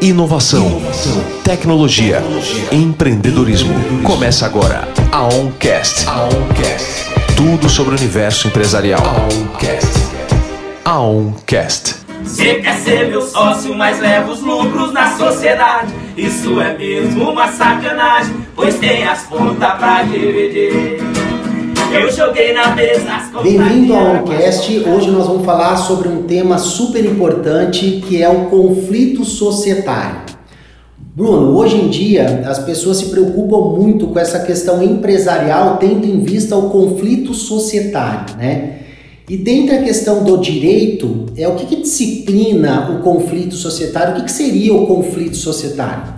Inovação, Inovação. Tecnologia, Tecnologia. empreendedorismo. Começa agora a OnCast. A OnCast. Tudo sobre o universo empresarial. A OnCast. A OnCast. Você quer ser meu sócio, mas leva os lucros na sociedade. Isso é mesmo uma sacanagem, pois tem as contas pra dividir. Eu joguei na mesa Bem-vindo ao OnCast. Hoje nós vamos falar sobre um tema super importante que é o conflito societário. Bruno, hoje em dia as pessoas se preocupam muito com essa questão empresarial, tendo em vista o conflito societário, né? E dentro da questão do direito, é o que, que disciplina o conflito societário? O que, que seria o conflito societário?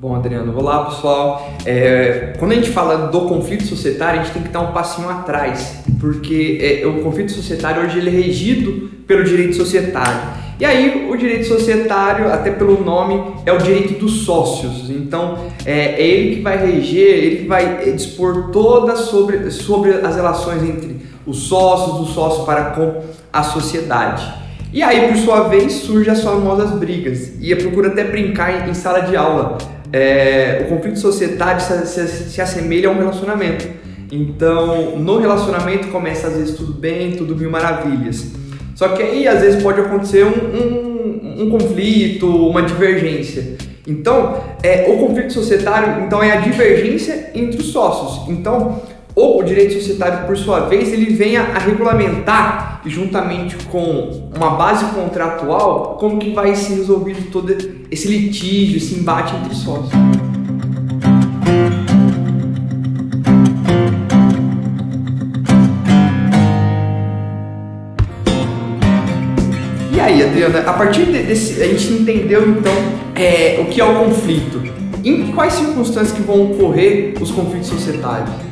Bom, Adriano, olá pessoal. É, quando a gente fala do conflito societário, a gente tem que dar um passinho atrás, porque é, o conflito societário hoje ele é regido pelo direito societário. E aí o direito societário, até pelo nome, é o direito dos sócios. Então é, é ele que vai reger, ele que vai dispor todas sobre, sobre as relações entre os sócios, do sócio para com a sociedade. E aí, por sua vez, surgem as famosas brigas. E eu procuro até brincar em, em sala de aula é, o conflito societário se, se, se, assemelha a um relacionamento. Então, no relacionamento começa às vezes tudo bem, tudo mil maravilhas. Só que aí às vezes pode acontecer um, um, um conflito, uma divergência. Então, é, o conflito societário então é a divergência entre os sócios. Então, o direito societário, por sua vez, ele vem a, a regulamentar, juntamente com uma base contratual, como que vai ser resolvido todo esse litígio, esse embate entre sócios. E aí, Adriana, a partir desse, a gente entendeu então é, o que é o conflito. Em quais circunstâncias que vão ocorrer os conflitos societários?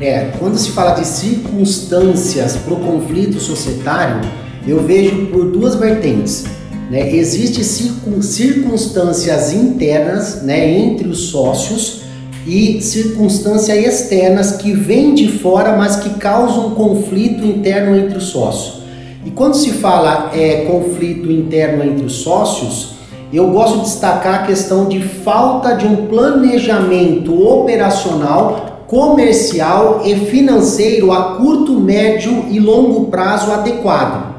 É, quando se fala de circunstâncias para o conflito societário, eu vejo por duas vertentes. Né? Existem circunstâncias internas né, entre os sócios e circunstâncias externas que vêm de fora, mas que causam um conflito interno entre os sócios. E quando se fala é, conflito interno entre os sócios, eu gosto de destacar a questão de falta de um planejamento operacional comercial e financeiro a curto, médio e longo prazo adequado.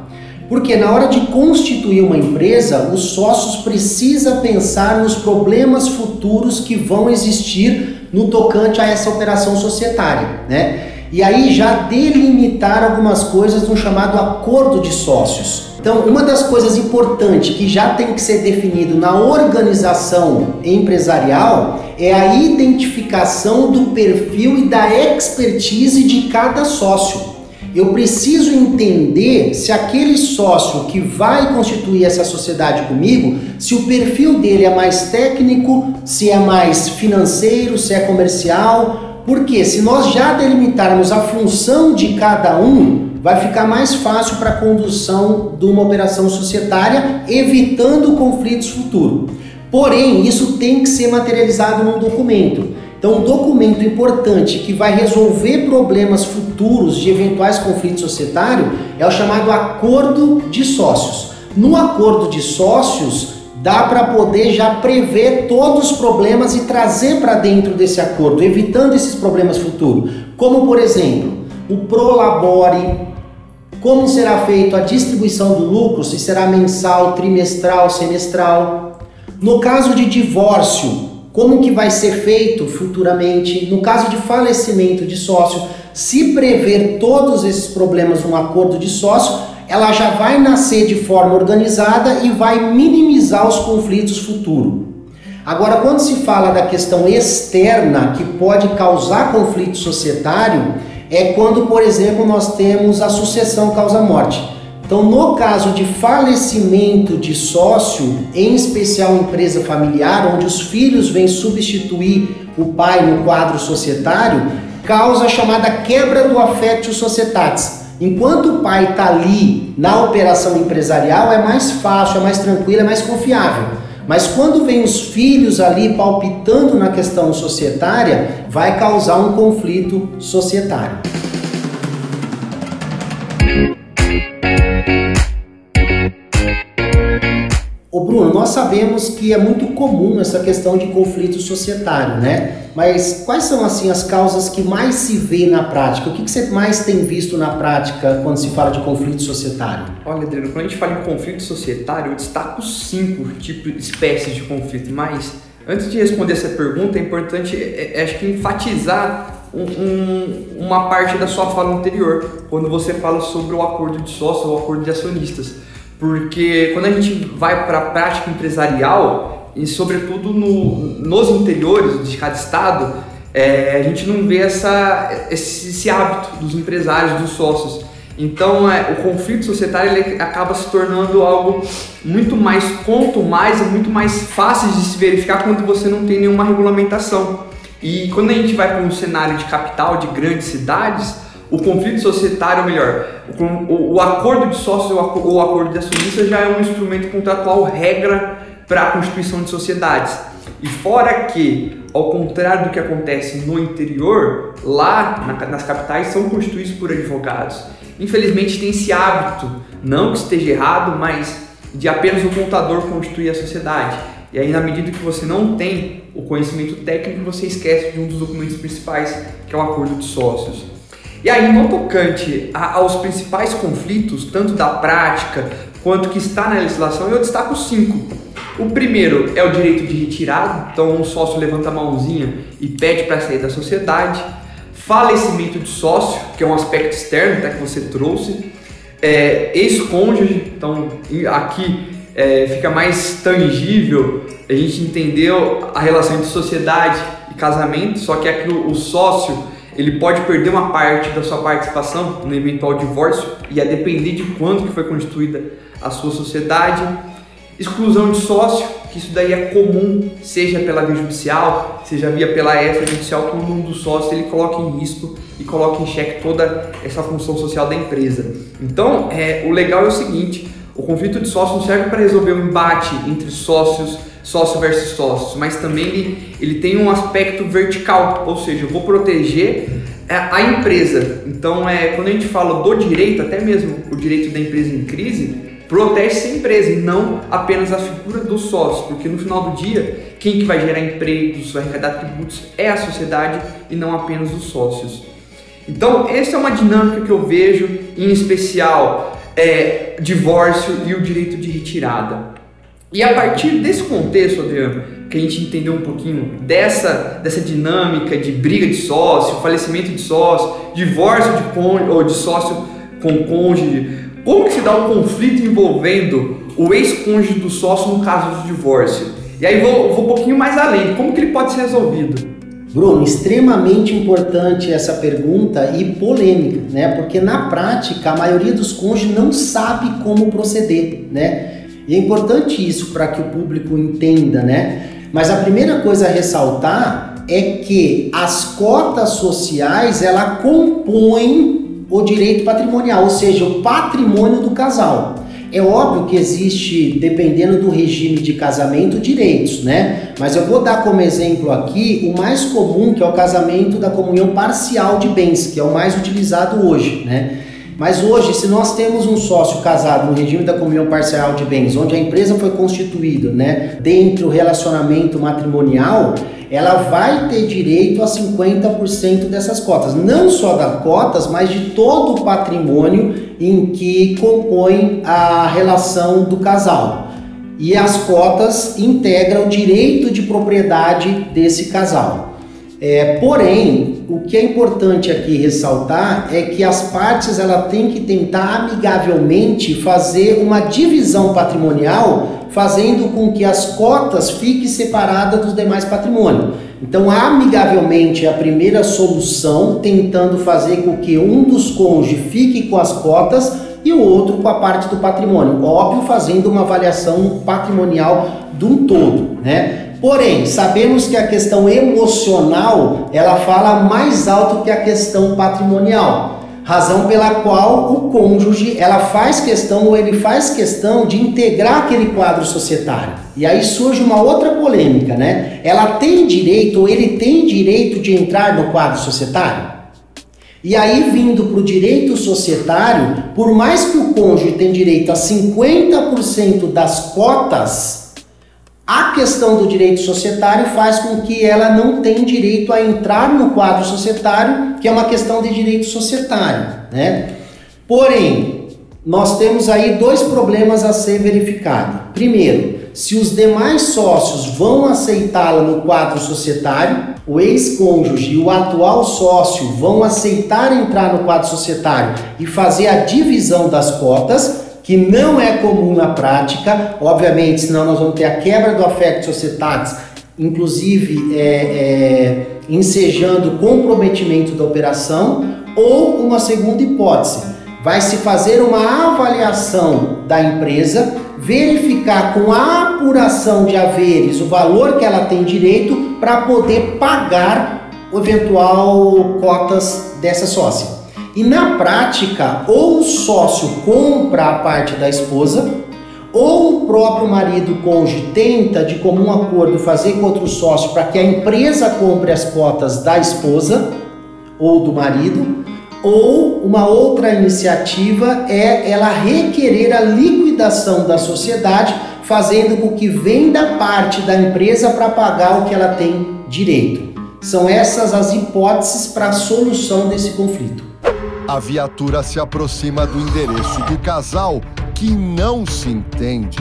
Porque na hora de constituir uma empresa, os sócios precisam pensar nos problemas futuros que vão existir no tocante a essa operação societária, né? E aí já delimitar algumas coisas no chamado acordo de sócios. Então, uma das coisas importantes que já tem que ser definido na organização empresarial é a identificação do perfil e da expertise de cada sócio. Eu preciso entender se aquele sócio que vai constituir essa sociedade comigo, se o perfil dele é mais técnico, se é mais financeiro, se é comercial. Porque se nós já delimitarmos a função de cada um, vai ficar mais fácil para a condução de uma operação societária, evitando conflitos futuros. Porém, isso tem que ser materializado num documento. Então, um documento importante que vai resolver problemas futuros de eventuais conflitos societários é o chamado acordo de sócios. No acordo de sócios, dá para poder já prever todos os problemas e trazer para dentro desse acordo, evitando esses problemas futuros. Como, por exemplo, o prolabore, como será feita a distribuição do lucro, se será mensal, trimestral, semestral. No caso de divórcio, como que vai ser feito futuramente? No caso de falecimento de sócio, se prever todos esses problemas num acordo de sócio, ela já vai nascer de forma organizada e vai minimizar os conflitos futuros. Agora, quando se fala da questão externa que pode causar conflito societário, é quando, por exemplo, nós temos a sucessão causa-morte. Então, no caso de falecimento de sócio, em especial empresa familiar, onde os filhos vêm substituir o pai no quadro societário, causa a chamada quebra do affectio societatis. Enquanto o pai está ali na operação empresarial, é mais fácil, é mais tranquilo, é mais confiável. Mas quando vem os filhos ali palpitando na questão societária, vai causar um conflito societário. Bruno, nós sabemos que é muito comum essa questão de conflito societário, né? Mas quais são assim as causas que mais se vê na prática? O que, que você mais tem visto na prática quando se fala de conflito societário? Olha, Adriano, quando a gente fala em conflito societário, eu destaco cinco tipos, espécies de conflito, mas antes de responder essa pergunta, é importante, é, é, acho que enfatizar um, um, uma parte da sua fala anterior, quando você fala sobre o acordo de sócio ou acordo de acionistas porque quando a gente vai para a prática empresarial, e sobretudo no, nos interiores de cada estado, é, a gente não vê essa, esse, esse, hábito dos empresários, dos sócios. Então, é, o conflito societário ele acaba se tornando algo muito mais quanto mais e muito mais fácil de se verificar quando você não tem nenhuma regulamentação. E quando a gente vai para um cenário de capital, de grandes cidades, o conflito societário, ou melhor, o, o acordo de sócios ou o acordo de acionistas já é um instrumento contratual regra para a constituição de sociedades. E fora que, ao contrário do que acontece no interior, lá na, nas capitais são constituídos por advogados. Infelizmente tem esse hábito, não que esteja errado, mas de apenas o contador constituir a sociedade. E aí, na medida que você não tem o conhecimento técnico, você esquece de um dos documentos principais, que é o acordo de sócios. E aí, no tocante aos principais conflitos, tanto da prática quanto que está na legislação, eu destaco cinco. O primeiro é o direito de retirada, então um sócio levanta a mãozinha e pede para sair da sociedade. Falecimento de sócio, que é um aspecto externo até que você trouxe. É, Ex-cônjuge, então aqui é, fica mais tangível a gente entendeu a relação entre sociedade e casamento, só que aqui o, o sócio ele pode perder uma parte da sua participação no eventual divórcio e a depender de quando que foi constituída a sua sociedade. Exclusão de sócio, que isso daí é comum, seja pela via judicial, seja via pela extrajudicial, que um dos sócios ele coloca em risco e coloca em xeque toda essa função social da empresa. Então, é, o legal é o seguinte, o conflito de sócio serve para resolver o um embate entre sócios sócio versus sócio, mas também ele, ele tem um aspecto vertical, ou seja, eu vou proteger a empresa. Então, é, quando a gente fala do direito, até mesmo o direito da empresa em crise, protege-se a empresa e não apenas a figura do sócio, porque no final do dia, quem que vai gerar empregos, vai arrecadar tributos é a sociedade e não apenas os sócios. Então, essa é uma dinâmica que eu vejo, em especial, é, divórcio e o direito de retirada. E a partir desse contexto, Adriano, que a gente entendeu um pouquinho dessa, dessa dinâmica de briga de sócio, falecimento de sócio, divórcio de cônjuge, ou de sócio com cônjuge, como que se dá um conflito envolvendo o ex-cônjuge do sócio no caso de divórcio? E aí vou, vou um pouquinho mais além, como que ele pode ser resolvido? Bruno, extremamente importante essa pergunta e polêmica, né? Porque na prática a maioria dos cônjuges não sabe como proceder, né? E é importante isso para que o público entenda, né? Mas a primeira coisa a ressaltar é que as cotas sociais ela compõem o direito patrimonial, ou seja, o patrimônio do casal. É óbvio que existe, dependendo do regime de casamento, direitos, né? Mas eu vou dar como exemplo aqui o mais comum, que é o casamento da comunhão parcial de bens, que é o mais utilizado hoje, né? Mas hoje, se nós temos um sócio casado no regime da comunhão parcial de bens, onde a empresa foi constituída, né, dentro do relacionamento matrimonial, ela vai ter direito a 50% dessas cotas, não só das cotas, mas de todo o patrimônio em que compõe a relação do casal. E as cotas integram o direito de propriedade desse casal. É, porém, o que é importante aqui ressaltar é que as partes ela tem que tentar amigavelmente fazer uma divisão patrimonial, fazendo com que as cotas fiquem separadas dos demais patrimônios. Então, amigavelmente é a primeira solução, tentando fazer com que um dos cônjuges fique com as cotas e o outro com a parte do patrimônio. Óbvio, fazendo uma avaliação patrimonial de um todo, né? Porém, sabemos que a questão emocional, ela fala mais alto que a questão patrimonial. Razão pela qual o cônjuge, ela faz questão ou ele faz questão de integrar aquele quadro societário. E aí surge uma outra polêmica, né? Ela tem direito ou ele tem direito de entrar no quadro societário? E aí, vindo para o direito societário, por mais que o cônjuge tenha direito a 50% das cotas, a questão do direito societário faz com que ela não tenha direito a entrar no quadro societário, que é uma questão de direito societário. Né? Porém, nós temos aí dois problemas a ser verificado. Primeiro, se os demais sócios vão aceitá-la no quadro societário, o ex-cônjuge e o atual sócio vão aceitar entrar no quadro societário e fazer a divisão das cotas, que não é comum na prática, obviamente, senão nós vamos ter a quebra do afeto societatis, inclusive é, é, ensejando comprometimento da operação, ou uma segunda hipótese, vai se fazer uma avaliação da empresa verificar com a apuração de haveres o valor que ela tem direito para poder pagar o eventual cotas dessa sócia. E na prática, ou o sócio compra a parte da esposa, ou o próprio marido cônjuge tenta de comum acordo fazer com outro sócio para que a empresa compre as cotas da esposa ou do marido, ou uma outra iniciativa é ela requerer a liquidação da sociedade, fazendo com que venda parte da empresa para pagar o que ela tem direito. São essas as hipóteses para a solução desse conflito. A viatura se aproxima do endereço do casal que não se entende.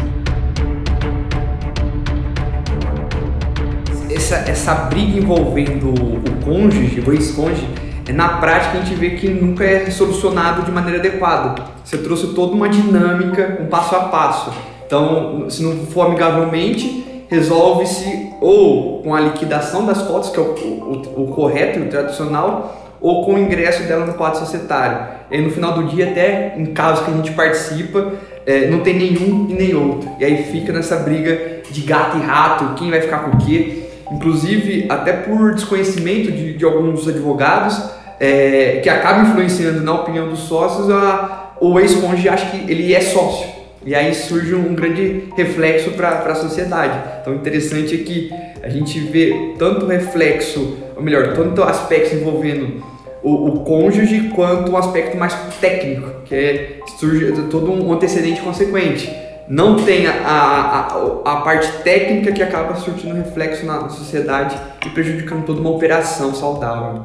Essa, essa briga envolvendo o cônjuge, o ex-cônjuge, na prática a gente vê que nunca é solucionado de maneira adequada. Você trouxe toda uma dinâmica, um passo a passo. Então, se não for amigavelmente, resolve-se ou com a liquidação das cotas, que é o, o, o correto e o tradicional, ou com o ingresso dela no quadro societário. E aí, no final do dia, até em casos que a gente participa, é, não tem nenhum e nem outro. E aí fica nessa briga de gato e rato, quem vai ficar com o quê inclusive até por desconhecimento de, de alguns advogados, é, que acaba influenciando na opinião dos sócios, a, o ex-cônjuge acha que ele é sócio. E aí surge um grande reflexo para a sociedade. Então, interessante é que a gente vê tanto reflexo, ou melhor, tanto aspectos envolvendo o, o cônjuge, quanto um aspecto mais técnico, que é, surge todo um antecedente consequente não tem a, a, a, parte técnica que acaba surtindo reflexo na sociedade e prejudicando toda uma operação saudável.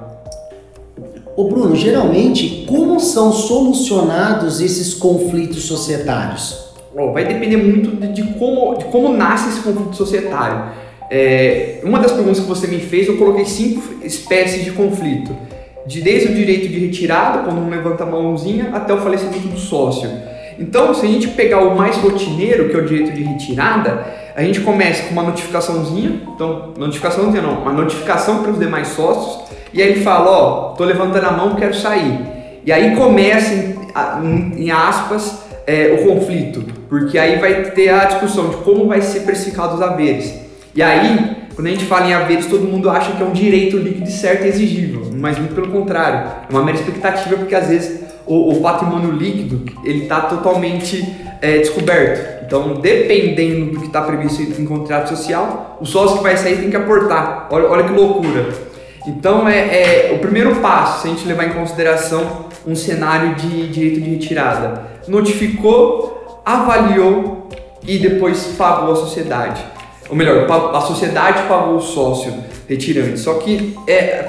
Ô Bruno, geralmente, como são solucionados esses conflitos societários? Oh, vai depender muito de, de, como, de como nasce esse conflito societário. É, uma das perguntas que você me fez, eu coloquei cinco espécies de conflito. De desde o direito de retirada, quando um levanta a mãozinha, até o falecimento do sócio. Então, se a gente pegar o mais rotineiro, que é o direito de retirada, a gente começa com uma notificaçãozinha, então, notificaçãozinha não, uma notificação para os demais sócios, e aí ele fala, ó, oh, tô levantando a mão, quero sair. E aí começa, em, em aspas, é, o conflito, porque aí vai ter a discussão de como vai ser precificado os haveres. E aí, quando a gente fala em haveres, todo mundo acha que é um direito líquido certo e exigível, mas muito pelo contrário, é uma mera expectativa, porque às vezes o, o patrimônio líquido ele está totalmente é, descoberto. Então, dependendo do que está previsto em contrato social, o sócio que vai sair tem que aportar. Olha, olha que loucura. Então, é, é, o primeiro passo, se a gente levar em consideração um cenário de direito de retirada. Notificou, avaliou e depois pagou a sociedade. Ou melhor, a sociedade pagou o sócio retirante. Só que é,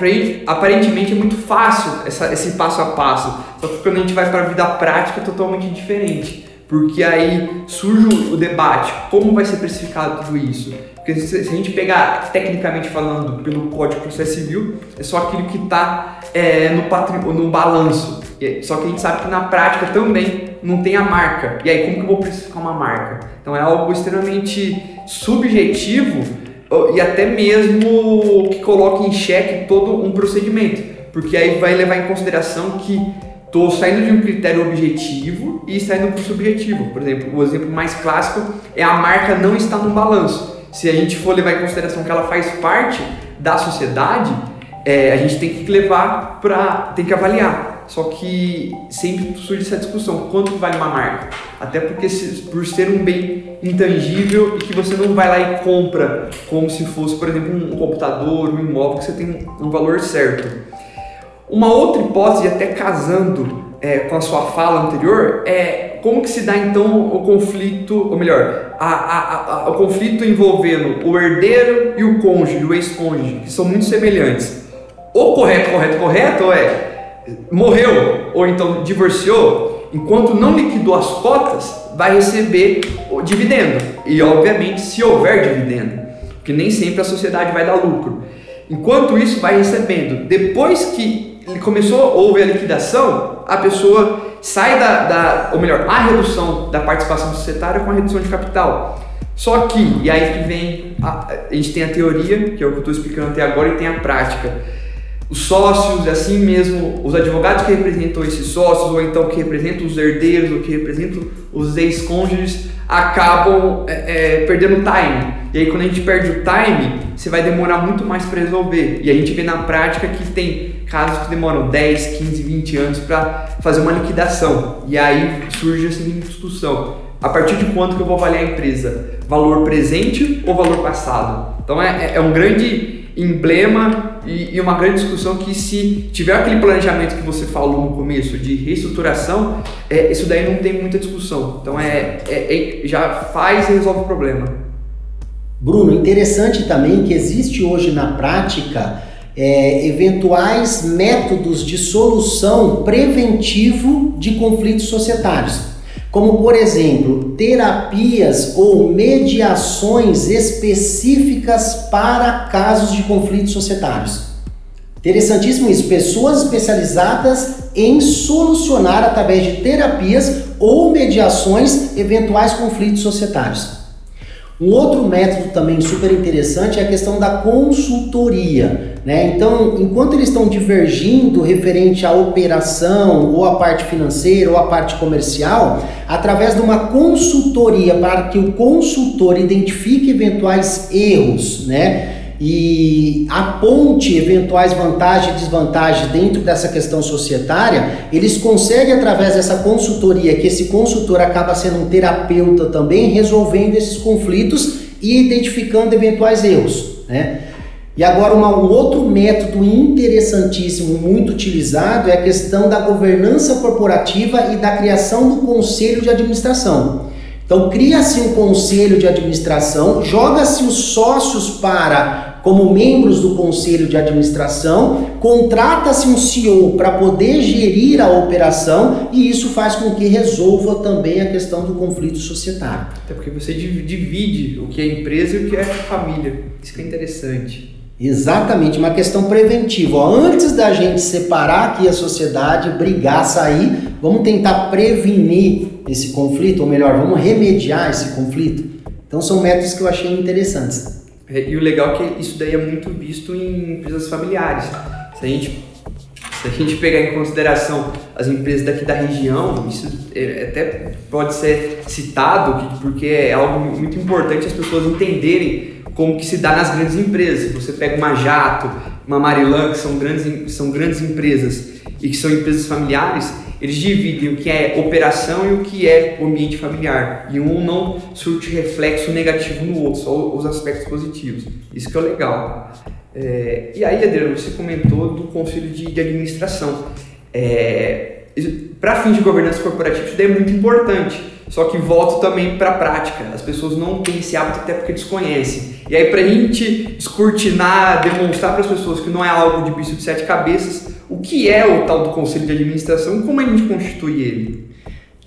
aparentemente é muito fácil essa, esse passo a passo. Só que quando a gente vai para a vida prática é totalmente diferente. Porque aí surge o debate, como vai ser precificado tudo isso? Porque se a gente pegar, tecnicamente falando, pelo Código de Processo Civil, é só aquilo que está é, no, no balanço. Só que a gente sabe que na prática também não tem a marca. E aí, como que eu vou precificar uma marca? Então é algo extremamente subjetivo e até mesmo que coloque em xeque todo um procedimento, porque aí vai levar em consideração que estou saindo de um critério objetivo e saindo para o subjetivo. Por exemplo, o exemplo mais clássico é a marca não estar no balanço. Se a gente for levar em consideração que ela faz parte da sociedade, é, a gente tem que levar para, tem que avaliar só que sempre surge essa discussão, quanto vale uma marca? Até porque se, por ser um bem intangível e que você não vai lá e compra como se fosse, por exemplo, um computador, um imóvel que você tem um valor certo. Uma outra hipótese, até casando é, com a sua fala anterior, é como que se dá então o conflito, ou melhor, a, a, a, o conflito envolvendo o herdeiro e o cônjuge, o ex-cônjuge, que são muito semelhantes. O correto, correto, correto é morreu ou então divorciou, enquanto não liquidou as cotas, vai receber o dividendo. E obviamente, se houver dividendo, porque nem sempre a sociedade vai dar lucro. Enquanto isso, vai recebendo. Depois que começou, houve a liquidação, a pessoa sai da, da, ou melhor, a redução da participação societária com a redução de capital. Só que, e aí que vem, a, a gente tem a teoria, que é o que eu estou explicando até agora, e tem a prática os sócios, assim mesmo, os advogados que representam esses sócios, ou então que representam os herdeiros, ou que representam os ex-cônjuges, acabam é, é, perdendo time. E aí, quando a gente perde o time, você vai demorar muito mais para resolver. E a gente vê na prática que tem casos que demoram 10, 15, 20 anos para fazer uma liquidação. E aí surge essa discussão. A partir de quanto que eu vou avaliar a empresa? Valor presente ou valor passado? Então é, é um grande emblema e, e, uma grande discussão que se tiver aquele planejamento que você falou no começo de reestruturação, é, isso daí não tem muita discussão. Então é, é, é já faz e resolve o problema. Bruno, interessante também que existe hoje na prática é, eventuais métodos de solução preventivo de conflitos societários como por exemplo, terapias ou mediações específicas para casos de conflitos societários. Interessantíssimo isso, pessoas especializadas em solucionar através de terapias ou mediações eventuais conflitos societários. Um outro método também super interessante é a questão da consultoria. Né? Então, enquanto eles estão divergindo referente à operação, ou à parte financeira, ou à parte comercial, através de uma consultoria para que o consultor identifique eventuais erros, né? E aponte eventuais vantagens e desvantagens dentro dessa questão societária, eles conseguem, através dessa consultoria, que esse consultor acaba sendo um terapeuta também, resolvendo esses conflitos e identificando eventuais erros. Né? E agora, uma, um outro método interessantíssimo, muito utilizado, é a questão da governança corporativa e da criação do conselho de administração. Então, cria-se um conselho de administração, joga-se os sócios para como membros do conselho de administração, contrata-se um CEO para poder gerir a operação e isso faz com que resolva também a questão do conflito societário. Até porque você divide o que é empresa e o que é família. Isso que é interessante. Exatamente, uma questão preventiva. Ó, antes da gente separar aqui a sociedade, brigar, sair, vamos tentar prevenir esse conflito, ou melhor, vamos remediar esse conflito. Então são métodos que eu achei interessantes. É, e o legal é que isso daí é muito visto em empresas familiares. Se a gente, se a gente pegar em consideração as empresas daqui da região, isso é, até pode ser citado, porque é algo muito importante as pessoas entenderem como que se dá nas grandes empresas. Você pega uma Jato, uma Marilã, que são grandes, são grandes empresas e que são empresas familiares, eles dividem o que é operação e o que é ambiente familiar. E um não surte reflexo negativo no outro, só os aspectos positivos. Isso que é legal. É, e aí, Adriano, você comentou do conselho de, de administração. É, para fins de governança corporativa, isso daí é muito importante. Só que volto também para a prática. As pessoas não têm esse hábito até porque desconhecem. E aí, para a gente descortinar, demonstrar para as pessoas que não é algo de bicho de sete cabeças, o que é o tal do conselho de administração como a gente constitui ele?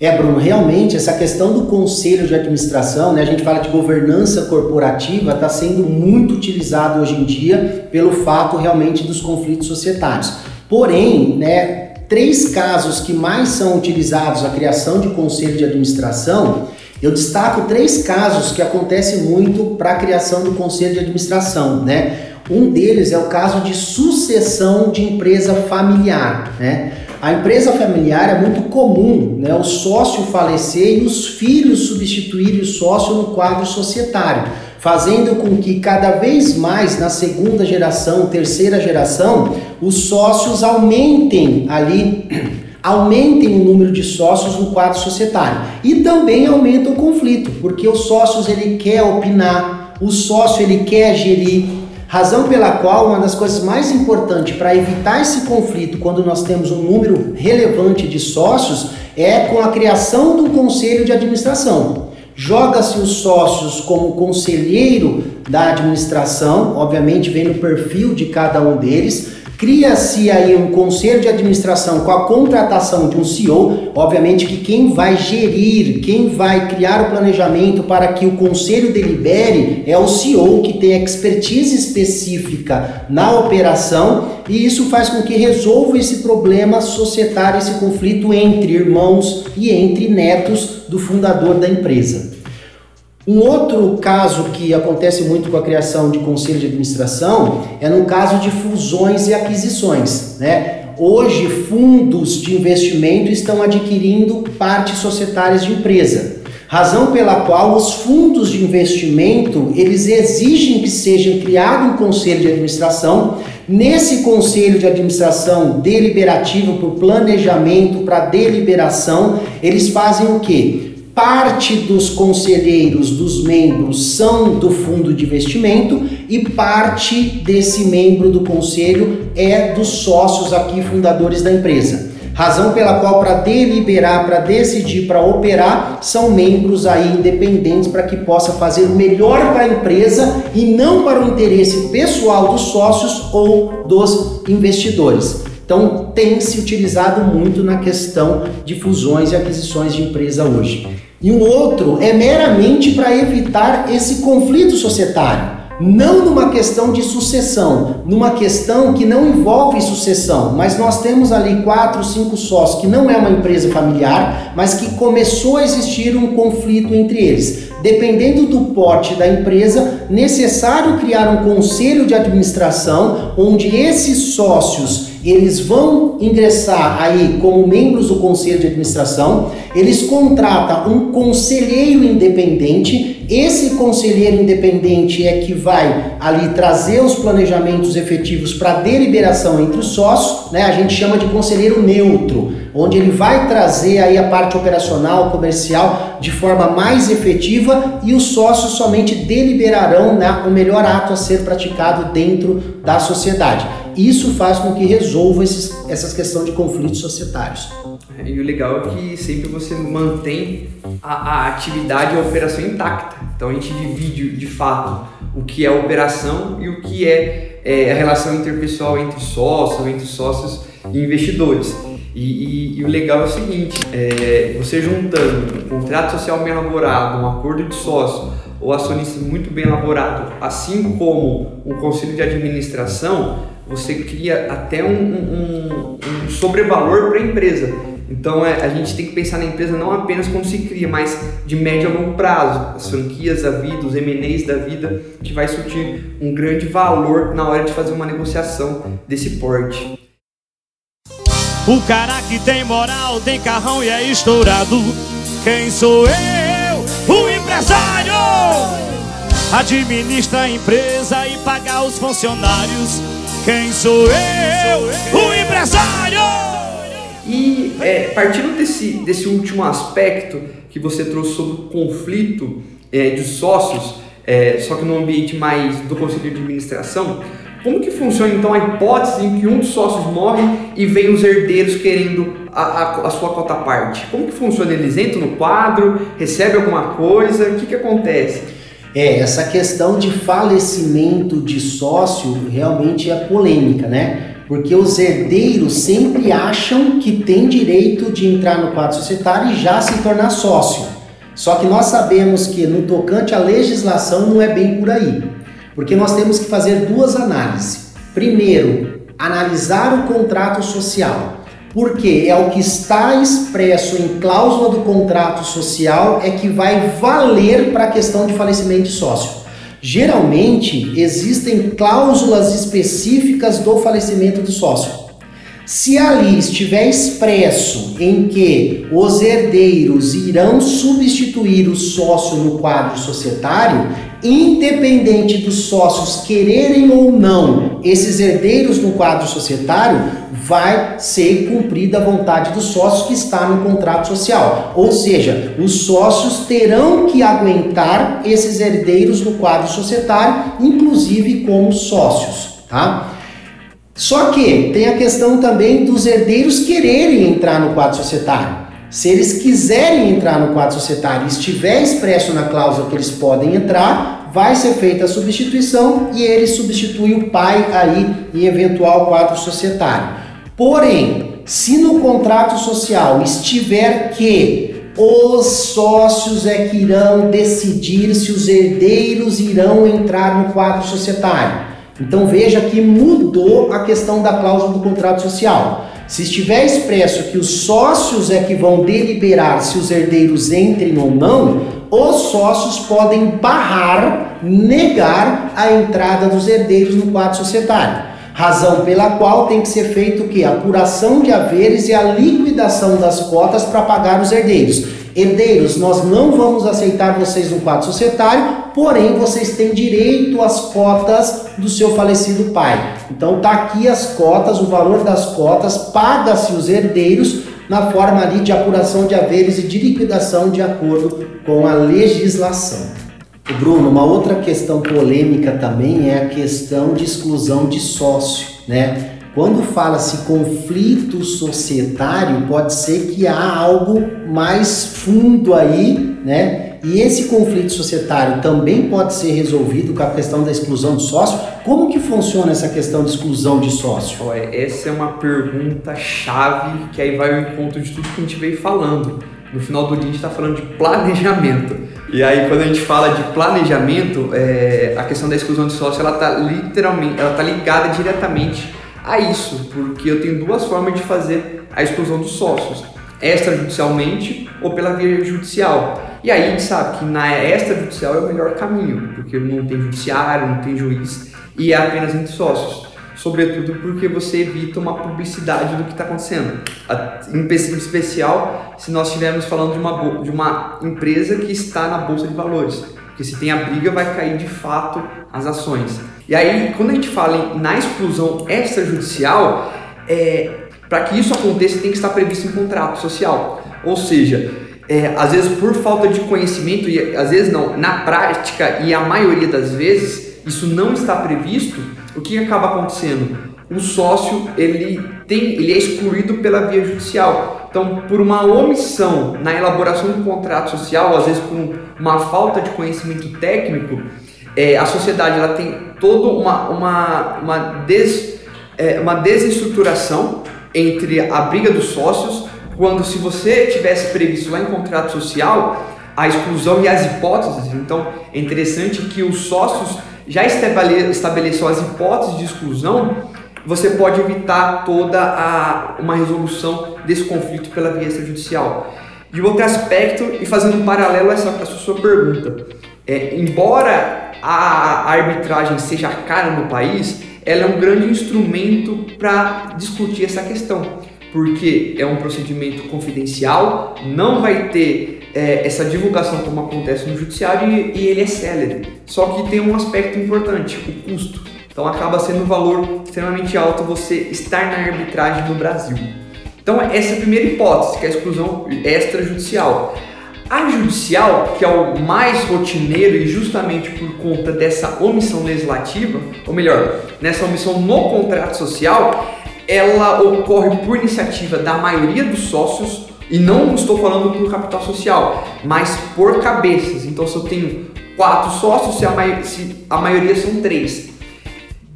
É, Bruno, realmente essa questão do conselho de administração, né, a gente fala de governança corporativa, está sendo muito utilizado hoje em dia pelo fato realmente dos conflitos societários. Porém, né, três casos que mais são utilizados a criação de conselho de administração, eu destaco três casos que acontecem muito para a criação do conselho de administração, né? Um deles é o caso de sucessão de empresa familiar, né? A empresa familiar é muito comum, né? O sócio falecer e os filhos substituírem o sócio no quadro societário, fazendo com que cada vez mais na segunda geração, terceira geração, os sócios aumentem ali aumentem o número de sócios no quadro societário e também aumenta o conflito, porque os sócios ele quer opinar, o sócio ele quer gerir, Razão pela qual uma das coisas mais importantes para evitar esse conflito quando nós temos um número relevante de sócios é com a criação do conselho de administração. Joga-se os sócios como conselheiro da administração, obviamente vem no perfil de cada um deles, Cria-se aí um conselho de administração com a contratação de um CEO, obviamente que quem vai gerir, quem vai criar o planejamento para que o conselho delibere é o CEO que tem expertise específica na operação e isso faz com que resolva esse problema societário, esse conflito entre irmãos e entre netos do fundador da empresa. Um outro caso que acontece muito com a criação de conselho de administração é no caso de fusões e aquisições. Né? Hoje, fundos de investimento estão adquirindo partes societárias de empresa, razão pela qual os fundos de investimento eles exigem que seja criado um conselho de administração. Nesse conselho de administração deliberativo por planejamento para deliberação, eles fazem o quê? Parte dos conselheiros, dos membros, são do fundo de investimento e parte desse membro do conselho é dos sócios aqui, fundadores da empresa. Razão pela qual, para deliberar, para decidir, para operar, são membros aí independentes para que possa fazer o melhor para a empresa e não para o interesse pessoal dos sócios ou dos investidores. Então, tem se utilizado muito na questão de fusões e aquisições de empresa hoje. E um outro é meramente para evitar esse conflito societário. Não numa questão de sucessão, numa questão que não envolve sucessão, mas nós temos ali quatro, cinco sócios que não é uma empresa familiar, mas que começou a existir um conflito entre eles. Dependendo do porte da empresa, necessário criar um conselho de administração onde esses sócios eles vão ingressar aí como membros do conselho de administração, eles contratam um conselheiro independente, esse conselheiro independente é que vai ali trazer os planejamentos efetivos para deliberação entre os sócios, né? A gente chama de conselheiro neutro, onde ele vai trazer aí a parte operacional, comercial de forma mais efetiva e os sócios somente deliberarão né, o melhor ato a ser praticado dentro da sociedade. Isso faz com que resolva esses, essas questões de conflitos societários. É, e o legal é que sempre você mantém a, a atividade e a operação intacta. Então a gente divide de fato o que é operação e o que é, é a relação interpessoal entre sócios, entre sócios e investidores. E, e, e, o legal é o seguinte, é, você juntando um contrato social bem elaborado, um acordo de sócio ou acionista muito bem elaborado, assim como um conselho de administração, você cria até um, um, um sobrevalor para a empresa. Então é, a gente tem que pensar na empresa não apenas quando se cria, mas de médio a longo prazo. As franquias da vida, os M&As da vida, que vai surtir um grande valor na hora de fazer uma negociação desse porte. O cara que tem moral, tem carrão e é estourado. Quem sou eu? O empresário! Administra a empresa e paga os funcionários. Quem sou eu? O empresário! E é, partindo desse, desse último aspecto que você trouxe sobre o conflito é, de sócios, é, só que no ambiente mais do conselho de administração, como que funciona então a hipótese em que um dos sócios morre e vem os herdeiros querendo a, a, a sua cota parte? Como que funciona? Eles entram no quadro, recebem alguma coisa? O que, que acontece? É, essa questão de falecimento de sócio realmente é polêmica, né? Porque os herdeiros sempre acham que tem direito de entrar no quadro societário e já se tornar sócio. Só que nós sabemos que no tocante à legislação não é bem por aí. Porque nós temos que fazer duas análises. Primeiro, analisar o contrato social porque é o que está expresso em cláusula do contrato social é que vai valer para a questão de falecimento de sócio. Geralmente existem cláusulas específicas do falecimento do sócio. Se ali estiver expresso em que os herdeiros irão substituir o sócio no quadro societário, independente dos sócios quererem ou não esses herdeiros no quadro societário, vai ser cumprida a vontade dos sócios que está no contrato social. Ou seja, os sócios terão que aguentar esses herdeiros no quadro societário, inclusive como sócios, tá? Só que tem a questão também dos herdeiros quererem entrar no quadro societário. Se eles quiserem entrar no quadro societário e estiver expresso na cláusula que eles podem entrar, vai ser feita a substituição e ele substitui o pai aí em eventual quadro societário. Porém, se no contrato social estiver que os sócios é que irão decidir se os herdeiros irão entrar no quadro societário. Então veja que mudou a questão da cláusula do contrato social. Se estiver expresso que os sócios é que vão deliberar se os herdeiros entrem ou não, os sócios podem barrar, negar a entrada dos herdeiros no quadro societário. Razão pela qual tem que ser feito o que? A apuração de haveres e a liquidação das cotas para pagar os herdeiros. Herdeiros, nós não vamos aceitar vocês no quadro societário, porém vocês têm direito às cotas do seu falecido pai. Então tá aqui as cotas, o valor das cotas, paga-se os herdeiros na forma ali de apuração de haveres e de liquidação de acordo com a legislação. Bruno, uma outra questão polêmica também é a questão de exclusão de sócio, né? Quando fala-se conflito societário, pode ser que há algo mais fundo aí, né? E esse conflito societário também pode ser resolvido com a questão da exclusão de sócio. Como que funciona essa questão de exclusão de sócio? Olha, essa é uma pergunta chave que aí vai ao encontro de tudo que a gente veio falando. No final do dia a gente está falando de planejamento. E aí quando a gente fala de planejamento, é, a questão da exclusão de sócio ela está literalmente, ela está ligada diretamente a isso, porque eu tenho duas formas de fazer a exclusão dos sócios: extrajudicialmente ou pela via judicial. E aí a gente sabe que na extrajudicial é o melhor caminho, porque não tem judiciário, não tem juiz e é apenas entre sócios. Sobretudo porque você evita uma publicidade do que está acontecendo. Em especial, se nós estivermos falando de uma, de uma empresa que está na bolsa de valores. Porque se tem a briga, vai cair de fato as ações. E aí, quando a gente fala na exclusão extrajudicial, é, para que isso aconteça, tem que estar previsto em contrato social. Ou seja, é, às vezes por falta de conhecimento, e às vezes não, na prática e a maioria das vezes, isso não está previsto, o que acaba acontecendo? O sócio ele tem, ele é excluído pela via judicial. Então, por uma omissão na elaboração do contrato social, às vezes por uma falta de conhecimento técnico, é, a sociedade ela tem toda uma, uma, uma, des, é, uma desestruturação entre a briga dos sócios, quando se você tivesse previsto lá em contrato social a exclusão e as hipóteses, então é interessante que os sócios já estabeleçam as hipóteses de exclusão, você pode evitar toda a, uma resolução desse conflito pela via extrajudicial. E outro aspecto, e fazendo um paralelo a essa, a sua pergunta, é, embora a arbitragem seja cara no país, ela é um grande instrumento para discutir essa questão, porque é um procedimento confidencial, não vai ter é, essa divulgação como acontece no judiciário e, e ele é célere. Só que tem um aspecto importante, o custo. Então acaba sendo um valor extremamente alto você estar na arbitragem no Brasil. Então essa é a primeira hipótese, que é a exclusão extrajudicial. A judicial, que é o mais rotineiro e justamente por conta dessa omissão legislativa, ou melhor, nessa omissão no contrato social, ela ocorre por iniciativa da maioria dos sócios e não estou falando por capital social, mas por cabeças. Então, se eu tenho quatro sócios, se a, mai se a maioria são três.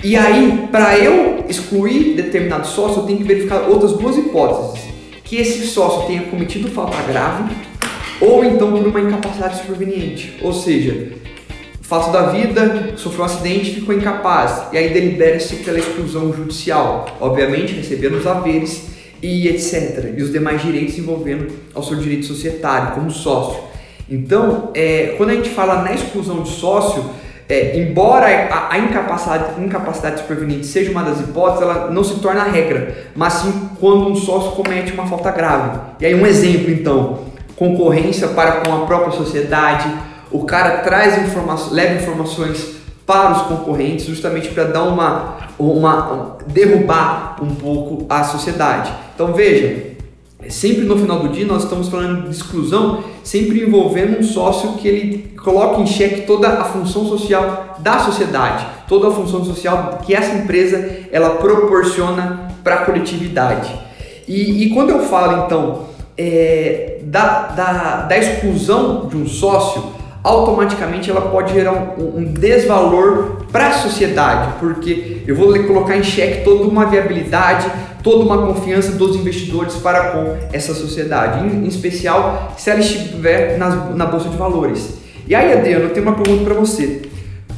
E aí, para eu excluir determinado sócio, eu tenho que verificar outras duas hipóteses. Que esse sócio tenha cometido falta grave ou então por uma incapacidade superveniente, ou seja, fato da vida, sofreu um acidente ficou incapaz, e aí delibera-se pela exclusão judicial, obviamente recebendo os haveres e etc. E os demais direitos envolvendo ao seu direito societário, como sócio. Então, é, quando a gente fala na exclusão de sócio, é, embora a, a, incapacidade, incapacidade superveniente seja uma das hipóteses, ela não se torna regra, mas sim quando um sócio comete uma falta grave. E aí um exemplo então, concorrência para com a própria sociedade, o cara traz informações, leva informações para os concorrentes, justamente para dar uma, uma derrubar um pouco a sociedade. Então veja, sempre no final do dia nós estamos falando de exclusão, sempre envolvendo um sócio que ele coloca em xeque toda a função social da sociedade, toda a função social que essa empresa ela proporciona para a coletividade. E, e, quando eu falo então é, da, da, da exclusão de um sócio, automaticamente ela pode gerar um, um desvalor para a sociedade, porque eu vou colocar em xeque toda uma viabilidade, toda uma confiança dos investidores para com essa sociedade, em, em especial se ela estiver nas, na bolsa de valores. E aí, Adriano, eu tenho uma pergunta para você.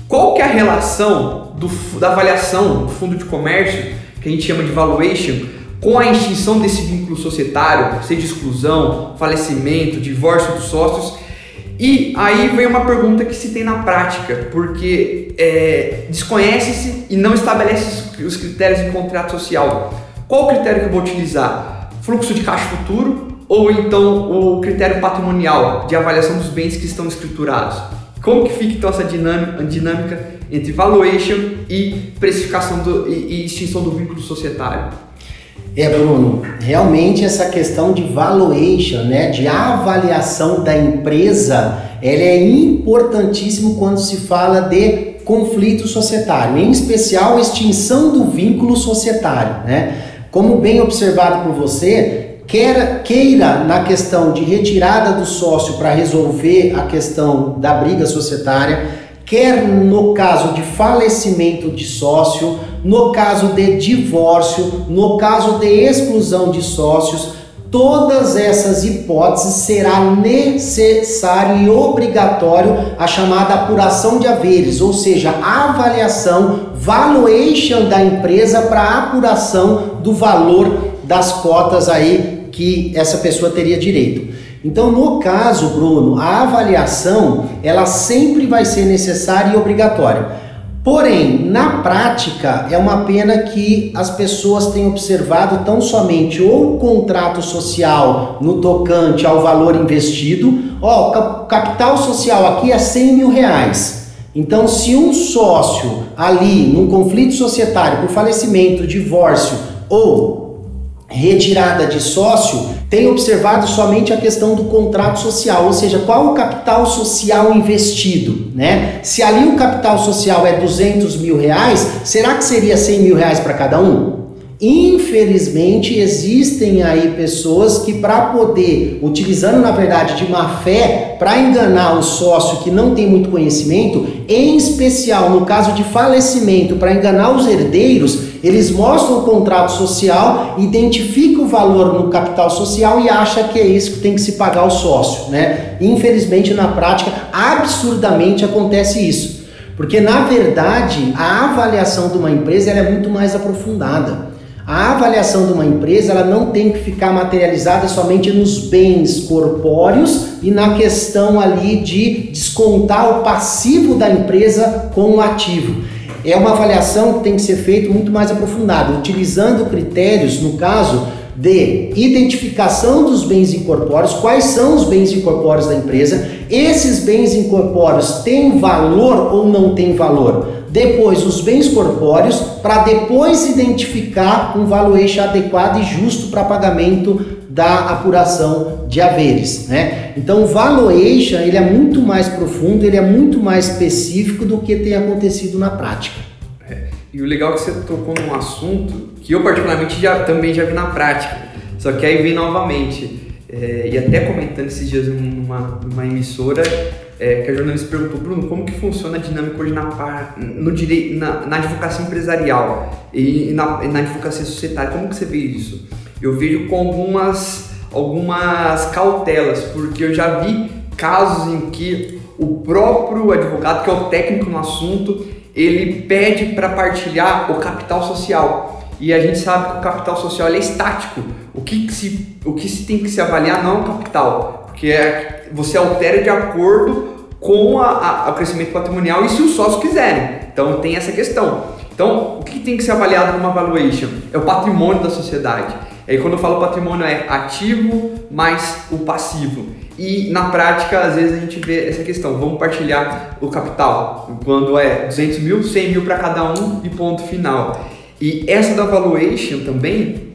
Qual que é a relação do, da avaliação do fundo de comércio, que a gente chama de valuation, com a extinção desse vínculo societário, seja exclusão, falecimento, divórcio dos sócios e aí vem uma pergunta que se tem na prática, porque é, desconhece-se e não estabelece os critérios de contrato social. Qual o critério que eu vou utilizar? Fluxo de caixa futuro ou então o critério patrimonial de avaliação dos bens que estão escriturados? Como que fica então essa dinâmica, dinâmica entre valuation e precificação do, e, e extinção do vínculo societário? É, Bruno, realmente essa questão de valuation, né, de avaliação da empresa, ela é importantíssimo quando se fala de conflito societário, em especial extinção do vínculo societário, né? Como bem observado por você, quer, queira na questão de retirada do sócio para resolver a questão da briga societária, quer no caso de falecimento de sócio, no caso de divórcio, no caso de exclusão de sócios, todas essas hipóteses será necessário e obrigatório a chamada apuração de haveres, ou seja, a avaliação, valuation da empresa para apuração do valor das cotas aí que essa pessoa teria direito. Então, no caso, Bruno, a avaliação ela sempre vai ser necessária e obrigatória. Porém, na prática, é uma pena que as pessoas têm observado tão somente ou o contrato social no tocante ao valor investido, ó, o capital social aqui é 100 mil reais. Então, se um sócio ali, num conflito societário por falecimento, divórcio ou retirada de sócio, tem observado somente a questão do contrato social, ou seja, qual o capital social investido, né? Se ali o capital social é 200 mil reais, será que seria 100 mil reais para cada um? Infelizmente, existem aí pessoas que, para poder, utilizando na verdade de má fé, para enganar o sócio que não tem muito conhecimento, em especial no caso de falecimento, para enganar os herdeiros, eles mostram o contrato social, identificam o valor no capital social e acham que é isso que tem que se pagar ao sócio, né? Infelizmente, na prática, absurdamente acontece isso. Porque, na verdade, a avaliação de uma empresa é muito mais aprofundada. A avaliação de uma empresa ela não tem que ficar materializada somente nos bens corpóreos e na questão ali de descontar o passivo da empresa com o ativo. É uma avaliação que tem que ser feita muito mais aprofundada, utilizando critérios, no caso, de identificação dos bens incorpóreos, quais são os bens incorpóreos da empresa, esses bens incorpóreos têm valor ou não têm valor. Depois os bens corpóreos, para depois identificar um valuation adequado e justo para pagamento da apuração de haveres, né? Então o valuation ele é muito mais profundo, ele é muito mais específico do que tem acontecido na prática. É, e o legal é que você tocou num assunto que eu particularmente já também já vi na prática, só que aí vem novamente é, e até comentando esses dias numa, numa emissora é, que a jornalista perguntou, Bruno, como que funciona a dinâmica hoje na, no direito, na, na advocacia empresarial e, na, na advocacia societária, como que você vê isso? Eu vejo com algumas, algumas cautelas, porque eu já vi casos em que o próprio advogado, que é o técnico no assunto, ele pede para partilhar o capital social. E a gente sabe que o capital social é estático. O que, que se, o que se tem que se avaliar não é o capital, porque é, você altera de acordo com a, a, o crescimento patrimonial e se os sócios quiserem. Então tem essa questão. Então, o que tem que ser avaliado numa valuation? É o patrimônio da sociedade. Aí quando eu falo patrimônio é ativo mais o passivo. E na prática, às vezes a gente vê essa questão, vamos partilhar o capital, quando é 200 mil, 100 mil para cada um e ponto final. E essa da valuation também,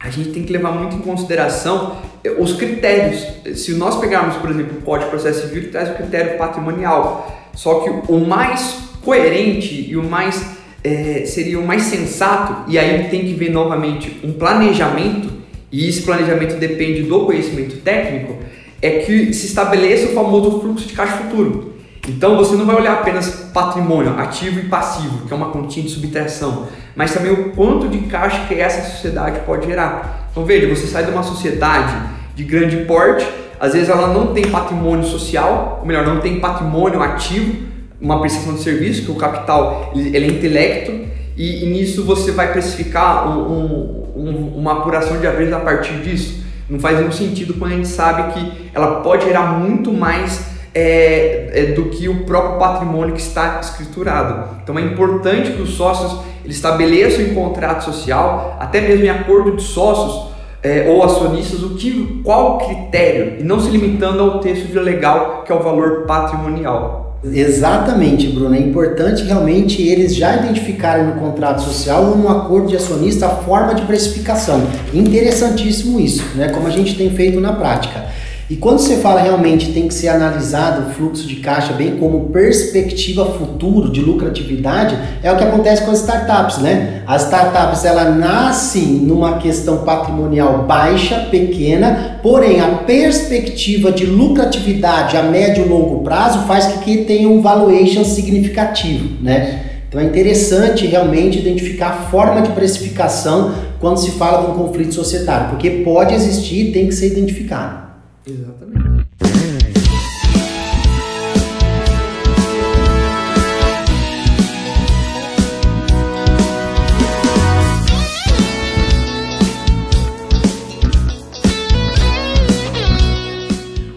a gente tem que levar muito em consideração eh, os critérios. Se nós pegarmos, por exemplo, o Código Processo Civil, traz o critério patrimonial. Só que o mais coerente e o mais é, seria o mais sensato, e aí tem que ver novamente um planejamento, e esse planejamento depende do conhecimento técnico, é que se estabeleça o famoso fluxo de caixa futuro. Então você não vai olhar apenas patrimônio ativo e passivo, que é uma continha de subtração, mas também o quanto de caixa que essa sociedade pode gerar. Então veja, você sai de uma sociedade de grande porte, às vezes ela não tem patrimônio social, ou melhor, não tem patrimônio ativo, uma prestação de serviço, que o capital ele é intelecto, e, e nisso você vai precificar um, um, uma apuração de haveres a partir disso. Não faz nenhum sentido quando a gente sabe que ela pode gerar muito mais é, é, do que o próprio patrimônio que está escriturado. Então é importante que os sócios eles estabeleçam em contrato social, até mesmo em acordo de sócios é, ou acionistas, o que, qual o critério, e não se limitando ao texto de legal, que é o valor patrimonial. Exatamente, Bruno. É importante realmente eles já identificarem no contrato social ou no acordo de acionista a forma de precificação. Interessantíssimo isso, né? Como a gente tem feito na prática. E quando você fala realmente tem que ser analisado o fluxo de caixa bem como perspectiva futuro de lucratividade, é o que acontece com as startups, né? As startups ela nascem numa questão patrimonial baixa, pequena, porém a perspectiva de lucratividade a médio e longo prazo faz com que tenha um valuation significativo, né? Então é interessante realmente identificar a forma de precificação quando se fala de um conflito societário, porque pode existir e tem que ser identificado. Exatamente.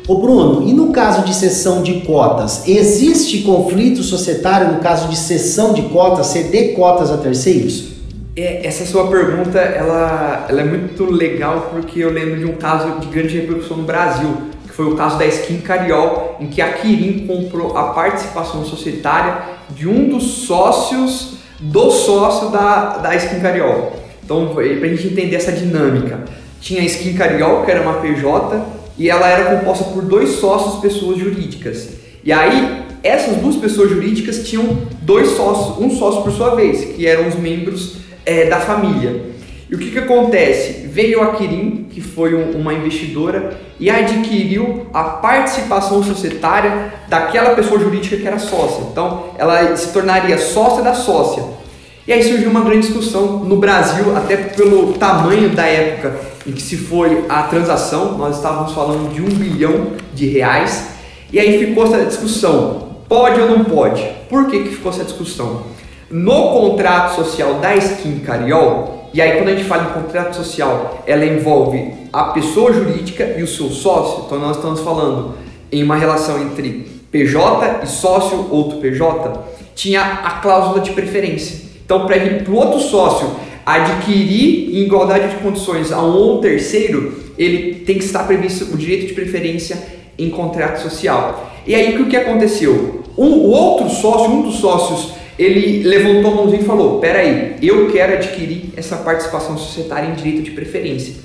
Ô Bruno, e no caso de cessão de cotas, existe conflito societário no caso de cessão de cotas, ceder cotas a terceiros? É, essa sua pergunta ela, ela é muito legal porque eu lembro de um caso de grande repercussão no Brasil, que foi o caso da Skin Cariol, em que a Kirin comprou a participação societária de um dos sócios do sócio da, da Skin Cariol. Então, para a gente entender essa dinâmica, tinha a Skin Cariol, que era uma PJ, e ela era composta por dois sócios, pessoas jurídicas. E aí, essas duas pessoas jurídicas tinham dois sócios, um sócio por sua vez, que eram os membros é, da família. E o que, que acontece? Veio a Kirin, que foi um, uma investidora, e adquiriu a participação societária daquela pessoa jurídica que era sócia. Então, ela se tornaria sócia da sócia. E aí surgiu uma grande discussão no Brasil, até pelo tamanho da época em que se foi a transação, nós estávamos falando de um bilhão de reais, e aí ficou essa discussão, pode ou não pode? Por que, que ficou essa discussão? No contrato social da Skin Cariol, e aí quando a gente fala em contrato social, ela envolve a pessoa jurídica e o seu sócio, então nós estamos falando em uma relação entre PJ e sócio outro PJ, tinha a cláusula de preferência. Então, para o outro sócio adquirir em igualdade de condições a um terceiro, ele tem que estar previsto o direito de preferência em contrato social. E aí o que aconteceu? Um, o outro sócio, um dos sócios ele levantou a mãozinha e falou: Peraí, eu quero adquirir essa participação societária em direito de preferência.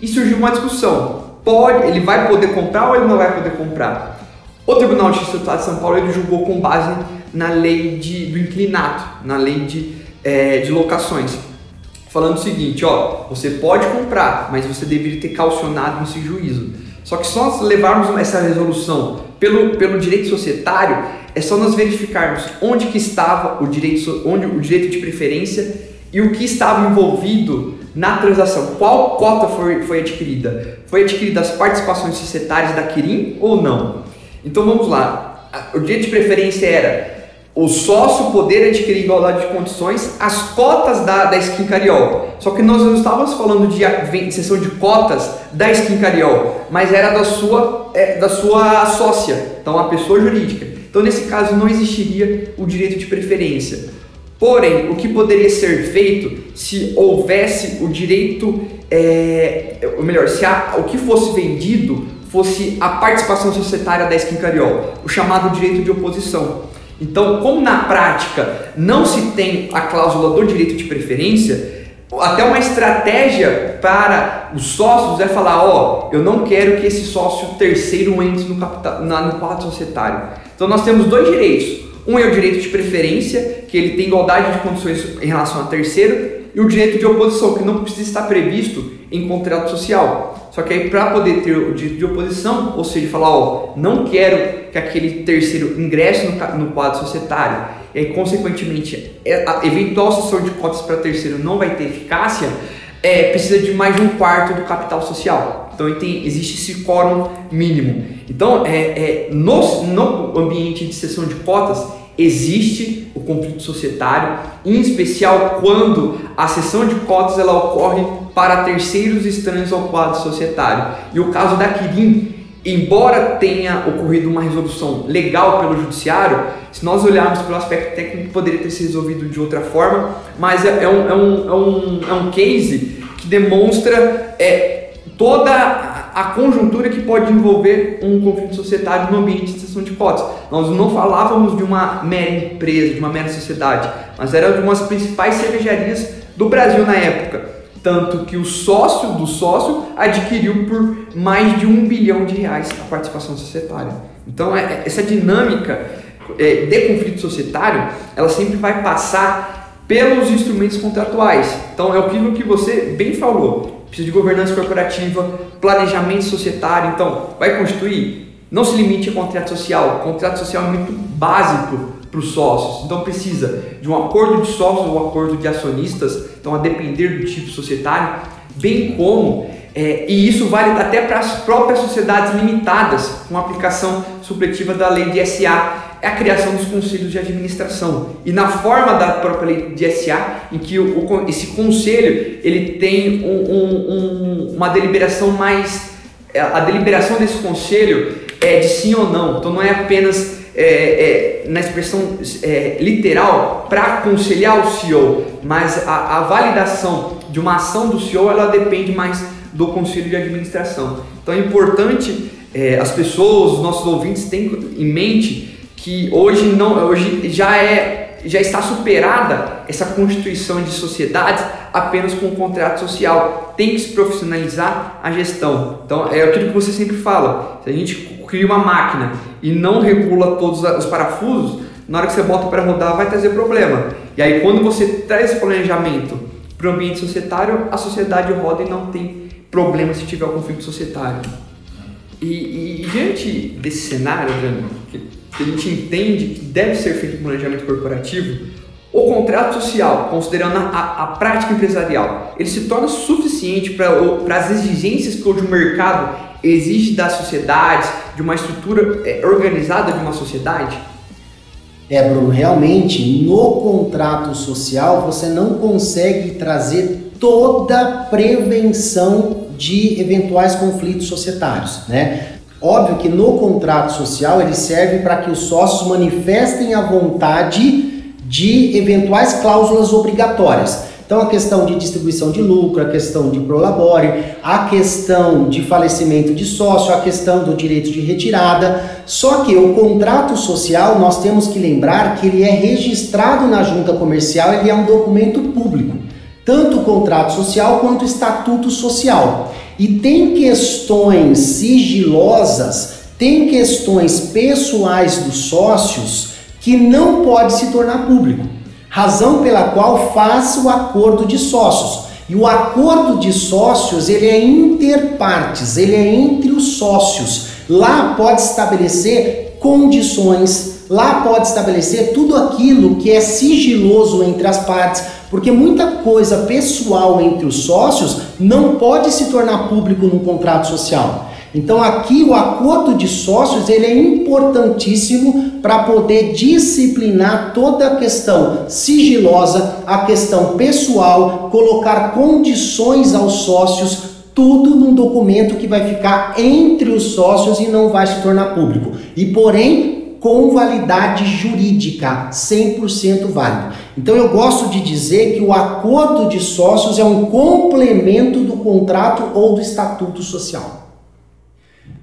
E surgiu uma discussão: pode, ele vai poder comprar ou ele não vai poder comprar? O Tribunal de Justiça do Estado de São Paulo ele julgou com base na lei de, do inclinato, na lei de, é, de locações, falando o seguinte: ó, você pode comprar, mas você deveria ter calcionado nesse juízo. Só que nós levarmos essa resolução pelo, pelo direito societário, é só nós verificarmos onde que estava o direito, onde o direito de preferência e o que estava envolvido na transação. Qual cota foi, foi adquirida? Foi adquirida as participações societárias da Kirin ou não? Então vamos lá. O direito de preferência era o sócio poder adquirir igualdade de condições as cotas da, da Skin Cariol. Só que nós não estávamos falando de sessão de cotas da Skin Cariol, mas era da sua, é, da sua sócia, então a pessoa jurídica. Então, nesse caso, não existiria o direito de preferência. Porém, o que poderia ser feito se houvesse o direito, é, ou melhor, se a, o que fosse vendido fosse a participação societária da Esquincariol, o chamado direito de oposição. Então, como na prática não se tem a cláusula do direito de preferência, até uma estratégia para os sócios é falar, ó, oh, eu não quero que esse sócio terceiro entre no, capital, na, no quadro societário. Então nós temos dois direitos. Um é o direito de preferência, que ele tem igualdade de condições em relação a terceiro, e o direito de oposição, que não precisa estar previsto em contrato social. Só que aí para poder ter o direito de oposição, ou seja, falar, ó, não quero que aquele terceiro ingresse no, no quadro societário, e consequentemente é, a eventual cessão de cotas para terceiro não vai ter eficácia, é, precisa de mais de um quarto do capital social. Então tem, existe esse quórum mínimo. Então, é, é, no, no ambiente de cessão de cotas, existe o conflito societário, em especial quando a cessão de cotas ela ocorre para terceiros estranhos ao quadro societário. E o caso da Quirim embora tenha ocorrido uma resolução legal pelo judiciário, se nós olharmos pelo aspecto técnico, poderia ter sido resolvido de outra forma, mas é, é um, é, um, é, um, é um case que demonstra é, toda a conjuntura que pode envolver um conflito societário no ambiente de sessão de cotas. Nós não falávamos de uma mera empresa, de uma mera sociedade, mas era de uma das principais cervejarias do Brasil na época tanto que o sócio do sócio adquiriu por mais de um bilhão de reais a participação societária. Então, é, é, essa dinâmica é, de conflito societário, ela sempre vai passar pelos instrumentos contratuais. Então, é aquilo que você bem falou. Precisa de governança corporativa, planejamento societário. Então, vai constituir. Não se limite a contrato social. Contrato social é muito básico para os sócios. Então precisa de um acordo de sócios ou um acordo de acionistas, então a depender do tipo societário, bem como, é, e isso vale até para as próprias sociedades limitadas, com aplicação supletiva da lei de SA, é a criação dos conselhos de administração. E na forma da própria lei de SA, em que o, o, esse conselho ele tem um, um, um, uma deliberação mais. A deliberação desse conselho é de sim ou não. Então não é apenas é, é, na expressão é, literal para aconselhar o CEO, mas a, a, validação de uma ação do CEO ela depende mais do conselho de administração. Então é importante é, as pessoas, os nossos ouvintes tenham em mente que hoje não, hoje já é já está superada essa constituição de sociedades apenas com o contrato social. Tem que se profissionalizar a gestão. Então é aquilo que você sempre fala. Se a gente cria uma máquina e não regula todos os parafusos, na hora que você bota para rodar vai trazer problema. E aí quando você traz esse planejamento para o ambiente societário, a sociedade roda e não tem problema se tiver o conflito societário. E, e, diante desse cenário, que a gente entende que deve ser feito um planejamento corporativo, o contrato social, considerando a, a, prática empresarial, ele se torna suficiente para as exigências que hoje o mercado exige das sociedades, de uma estrutura é, organizada de uma sociedade? É, Bruno, realmente no contrato social você não consegue trazer toda a prevenção de eventuais conflitos societários, né? Óbvio que no contrato social ele serve para que os sócios manifestem a vontade de eventuais cláusulas obrigatórias. Então, a questão de distribuição de lucro, a questão de prolabore, a questão de falecimento de sócio, a questão do direito de retirada. Só que o contrato social, nós temos que lembrar que ele é registrado na junta comercial, ele é um documento público. Tanto o contrato social quanto o estatuto social. E tem questões sigilosas, tem questões pessoais dos sócios que não pode se tornar público razão pela qual faz o acordo de sócios. E o acordo de sócios, ele é interpartes, ele é entre os sócios. Lá pode estabelecer condições, lá pode estabelecer tudo aquilo que é sigiloso entre as partes, porque muita coisa pessoal entre os sócios não pode se tornar público no contrato social. Então aqui o acordo de sócios ele é importantíssimo para poder disciplinar toda a questão sigilosa, a questão pessoal, colocar condições aos sócios, tudo num documento que vai ficar entre os sócios e não vai se tornar público. E porém com validade jurídica, 100% válido. Então eu gosto de dizer que o acordo de sócios é um complemento do contrato ou do estatuto social.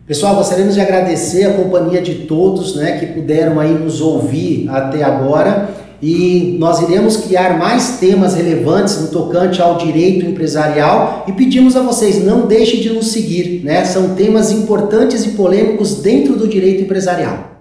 Pessoal, gostaríamos de agradecer a companhia de todos, né, que puderam aí nos ouvir até agora e nós iremos criar mais temas relevantes no tocante ao direito empresarial e pedimos a vocês não deixem de nos seguir, né? São temas importantes e polêmicos dentro do direito empresarial.